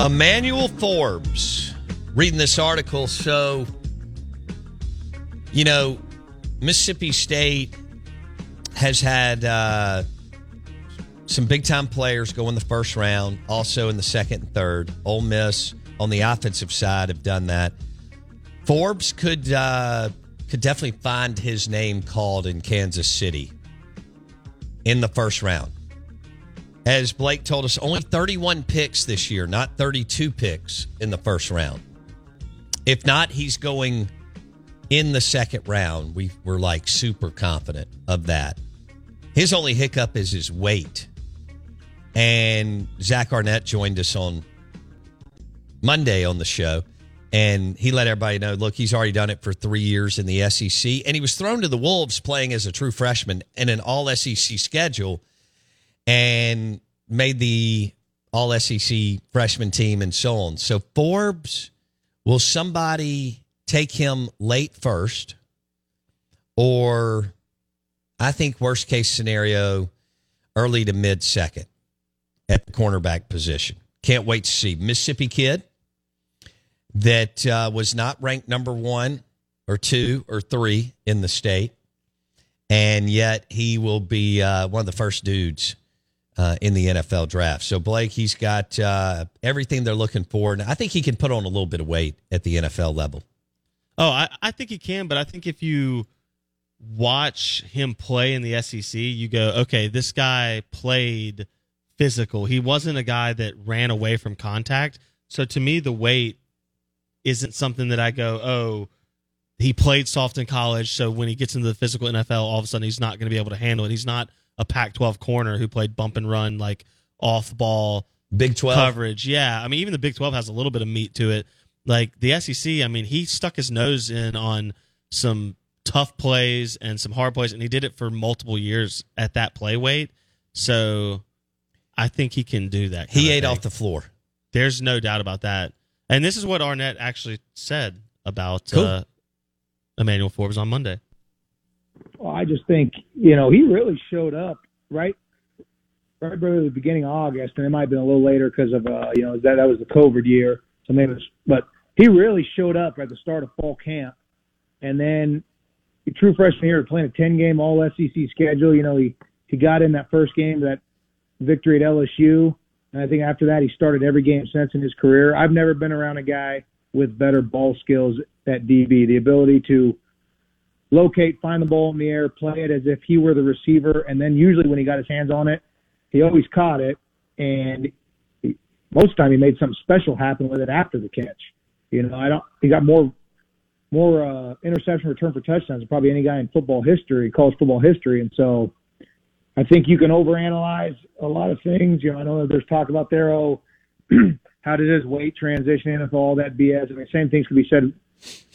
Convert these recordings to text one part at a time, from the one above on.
Emmanuel Forbes, reading this article. So, you know, Mississippi State has had uh, some big time players go in the first round, also in the second and third. Ole Miss on the offensive side have done that. Forbes could uh, could definitely find his name called in Kansas City in the first round. As Blake told us, only 31 picks this year, not 32 picks in the first round. If not, he's going in the second round. We were like super confident of that. His only hiccup is his weight. And Zach Arnett joined us on Monday on the show, and he let everybody know look, he's already done it for three years in the SEC. And he was thrown to the Wolves playing as a true freshman in an all SEC schedule and made the all SEC freshman team and so on. So Forbes, will somebody take him late first? Or I think worst case scenario, early to mid second at the cornerback position. Can't wait to see. Mississippi kid that uh, was not ranked number one or two or three in the state. And yet he will be uh, one of the first dudes uh, in the NFL draft. So Blake, he's got uh, everything they're looking for, and I think he can put on a little bit of weight at the NFL level. Oh, I, I think he can, but I think if you watch him play in the SEC, you go, okay, this guy played physical. He wasn't a guy that ran away from contact. So to me, the weight isn't something that I go, oh, he played soft in college. So when he gets into the physical NFL, all of a sudden he's not going to be able to handle it. He's not a Pac-12 corner who played bump and run like off ball Big 12 coverage. Yeah, I mean even the Big 12 has a little bit of meat to it. Like the SEC, I mean he stuck his nose in on some tough plays and some hard plays and he did it for multiple years at that play weight. So I think he can do that. He ate thing. off the floor. There's no doubt about that. And this is what Arnett actually said about cool. uh, Emmanuel Forbes on Monday. I just think you know he really showed up right, right at the beginning of August, and it might have been a little later because of uh, you know that that was the COVID year. So maybe, was, but he really showed up at the start of fall camp, and then the true freshman year playing a ten game All SEC schedule. You know he he got in that first game that victory at LSU, and I think after that he started every game since in his career. I've never been around a guy with better ball skills at DB, the ability to locate, find the ball in the air, play it as if he were the receiver, and then usually when he got his hands on it, he always caught it, and he, most time he made something special happen with it after the catch. You know, I don't. He got more more uh, interception return for touchdowns than probably any guy in football history, college football history, and so I think you can overanalyze a lot of things. You know, I know that there's talk about there, oh, how did his weight transition, NFL, all that BS. I mean, same things could be said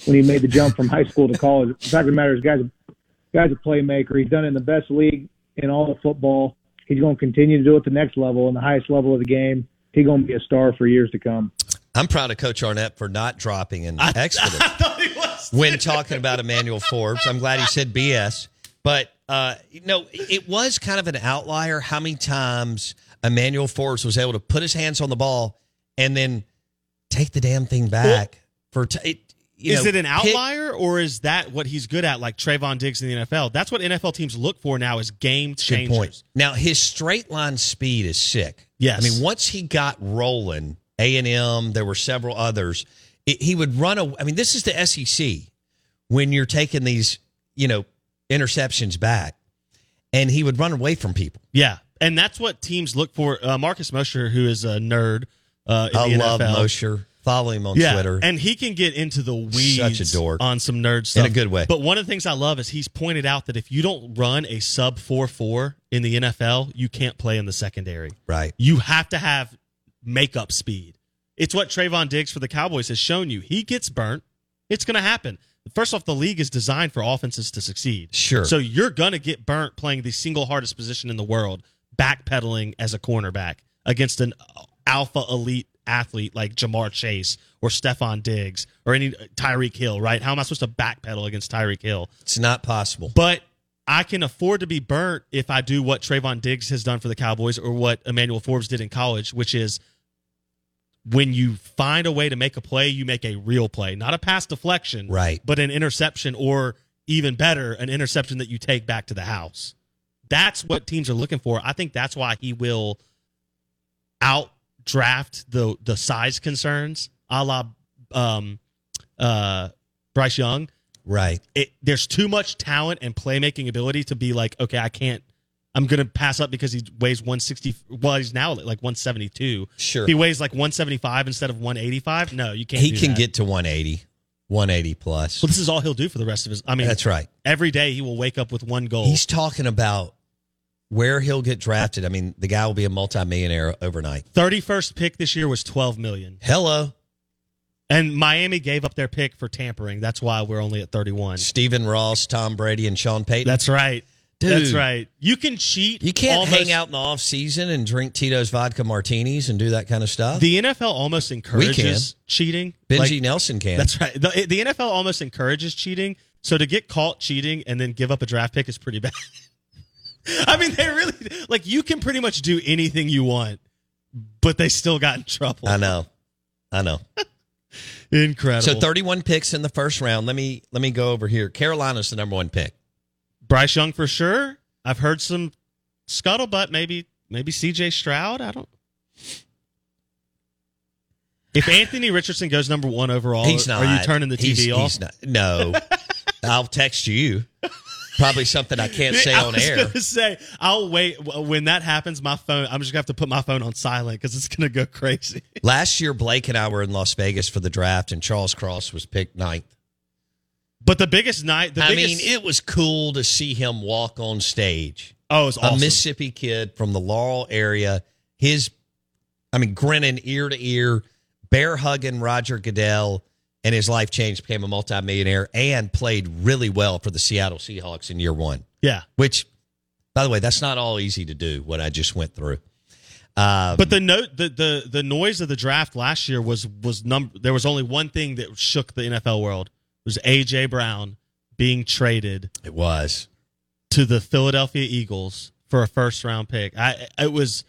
when he made the jump from high school to college. The fact of the matter is, guy's a, guy's a playmaker. He's done it in the best league in all of football. He's going to continue to do it at the next level, in the highest level of the game. He's going to be a star for years to come. I'm proud of Coach Arnett for not dropping an expletive when talking about Emmanuel Forbes. I'm glad he said BS. But, uh, you know, it was kind of an outlier how many times Emmanuel Forbes was able to put his hands on the ball and then take the damn thing back. Well, for t- it, you is know, it an pick- outlier or is that what he's good at, like Trevon Diggs in the NFL? That's what NFL teams look for now is game changers. point. Now his straight line speed is sick. Yes. I mean once he got rolling, A and M, there were several others. It, he would run. A, I mean, this is the SEC when you're taking these, you know, interceptions back, and he would run away from people. Yeah, and that's what teams look for. Uh, Marcus Mosher, who is a nerd uh, I love NFL, Mosher. Follow him on yeah, Twitter. and he can get into the weeds Such a dork. on some nerd stuff In a good way. But one of the things I love is he's pointed out that if you don't run a sub four four in the NFL, you can't play in the secondary. right. You have to have makeup speed. It's what Trevon Diggs for the Cowboys has shown you. He gets burnt. It's going to happen. First off, the league is designed for offenses to succeed. Sure. So you're going to get burnt playing the single hardest position in the world, backpedaling as a cornerback against an alpha elite athlete like Ja'Marr Chase or Stefon Diggs or any uh, Tyreek Hill, right? How am I supposed to backpedal against Tyreek Hill? It's not possible. But I can afford to be burnt if I do what Trevon Diggs has done for the Cowboys or what Emmanuel Forbes did in college, which is when you find a way to make a play, you make a real play, not a pass deflection, Right. But an interception, or even better, an interception that you take back to the house. That's what teams are looking for. I think that's why he will outdraft the the size concerns, a la um, uh, Bryce Young Right. it, there's too much talent and playmaking ability to be like, okay, I can't. I'm gonna pass up because he weighs 160. Well, he's now like 172. Sure. He weighs like 175 instead of 185. No, you can't. He can that. get to 180, 180 plus. Well, this is all he'll do for the rest of his. I mean, That's right. Every day he will wake up with one goal. He's talking about where he'll get drafted. I mean, the guy will be a multimillionaire overnight. 31st pick this year was 12 million, Hello, and Miami gave up their pick for tampering. That's why we're only at 31. Stephen Ross, Tom Brady, and Sean Payton. That's right. Dude. That's right. You can cheat. you can't almost- hang out in the off season and drink Tito's vodka martinis and do that kind of stuff. The NFL almost encourages cheating. Benji Like, Nelson can. That's right. The, the NFL almost encourages cheating. So to get caught cheating and then give up a draft pick is pretty bad. I mean, they really like you can pretty much do anything you want, but they still got in trouble. I know. I know. Incredible. So 31 picks in the first round. Let me let me go over here. Carolina's the number one pick. Bryce Young for sure. I've heard some scuttlebutt. Maybe maybe C.J. Stroud. I don't. If Anthony Richardson goes number one overall, He's not. are you turning the TV He's- off? He's not. No. I'll text you. Probably something I can't say I on was air. Gonna say I'll wait when that happens. My phone. I'm just gonna have to put my phone on silent because it's gonna go crazy. Last year, Blake and I were in Las Vegas for the draft, and Charles Cross was picked ninth. But the biggest night, the I biggest, mean, it was cool to see him walk on stage. oh, it's A awesome. Mississippi kid from the Laurel area. His, I mean, grinning ear to ear, bear hugging Roger Goodell, and his life changed, became a multimillionaire, and played really well for the Seattle Seahawks in year one. yeah, Which, by the way, that's not all easy to do. What I just went through. Um, but the note, the the the noise of the draft last year was was number. There was only one thing that shook the NFL world. It was AJ Brown being traded it was to the Philadelphia Eagles for a first round pick. I it was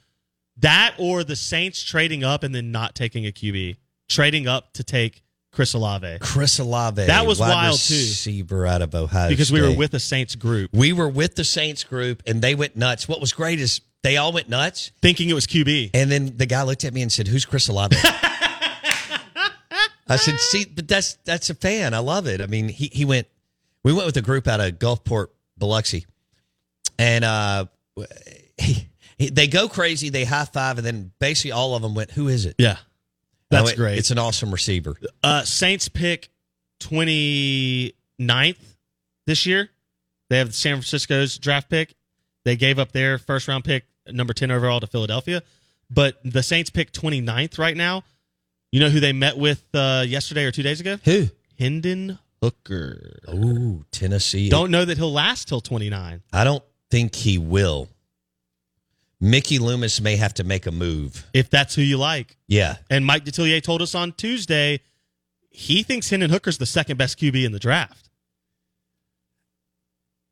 that or the Saints trading up and then not taking a QB, trading up to take Chris Olave Chris Olave. That was wild, too. Receiver out of Ohio because we were with the Saints group we were with the Saints group, and they went nuts. What was great is they all went nuts, thinking it was QB. and then the guy looked at me and said, "Who's Chris Olave?" I said, "See, but that's that's a fan. I love it. I mean, he he went. We went with a group out of Gulfport, Biloxi, and uh, he, he, they go crazy. They high five, and then basically all of them went, "Who is it?" Yeah, That's went, great. It's an awesome receiver. Uh, Saints pick 29th this year. They have San Francisco's draft pick. They gave up their first round pick, number 10 overall, to Philadelphia. But the Saints pick 29th right now. You know who they met with uh, yesterday or two days ago? Who? Hendon Hooker. Oh, Tennessee. Don't know that he'll last till 29. I don't think he will. Mickey Loomis may have to make a move. If that's who you like. Yeah. And Mike Detillier told us on Tuesday he thinks Hendon Hooker's the second best QB in the draft.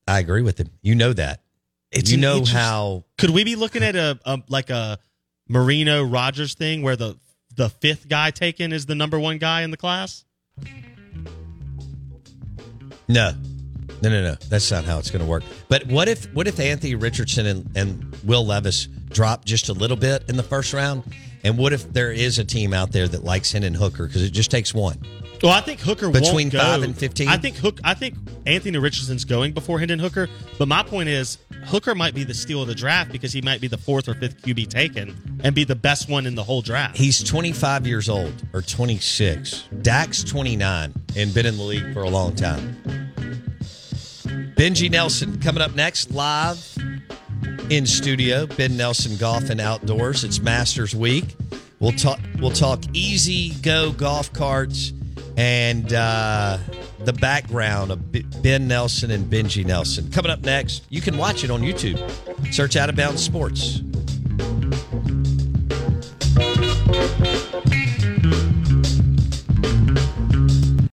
I agree with him. You know that. It's you know interest- how Could we be looking at a, a like a Marino Rodgers thing where the the fifth guy taken is the number one guy in the class? No, no, no, no. That's not how it's going to work. But what if what if Anthony Richardson and, and Will Levis drop just a little bit in the first round? And what if there is a team out there that likes Hendon Hooker because it just takes one? Well, I think Hooker Between five and 15? I think Hook. I think Anthony Richardson's going before Hendon Hooker. But my point is, Hooker might be the steal of the draft because he might be the fourth or fifth QB taken and be the best one in the whole draft. He's 25 years old or 26. Dak's 29 and been in the league for a long time. Benji Nelson coming up next live in studio. Ben Nelson Golf and Outdoors. It's Masters Week. We'll talk. We'll talk E-Z-GO golf carts and uh, the background of Ben Nelson and Benji Nelson coming up next. You can watch it on YouTube. Search Out of Bounds Sports.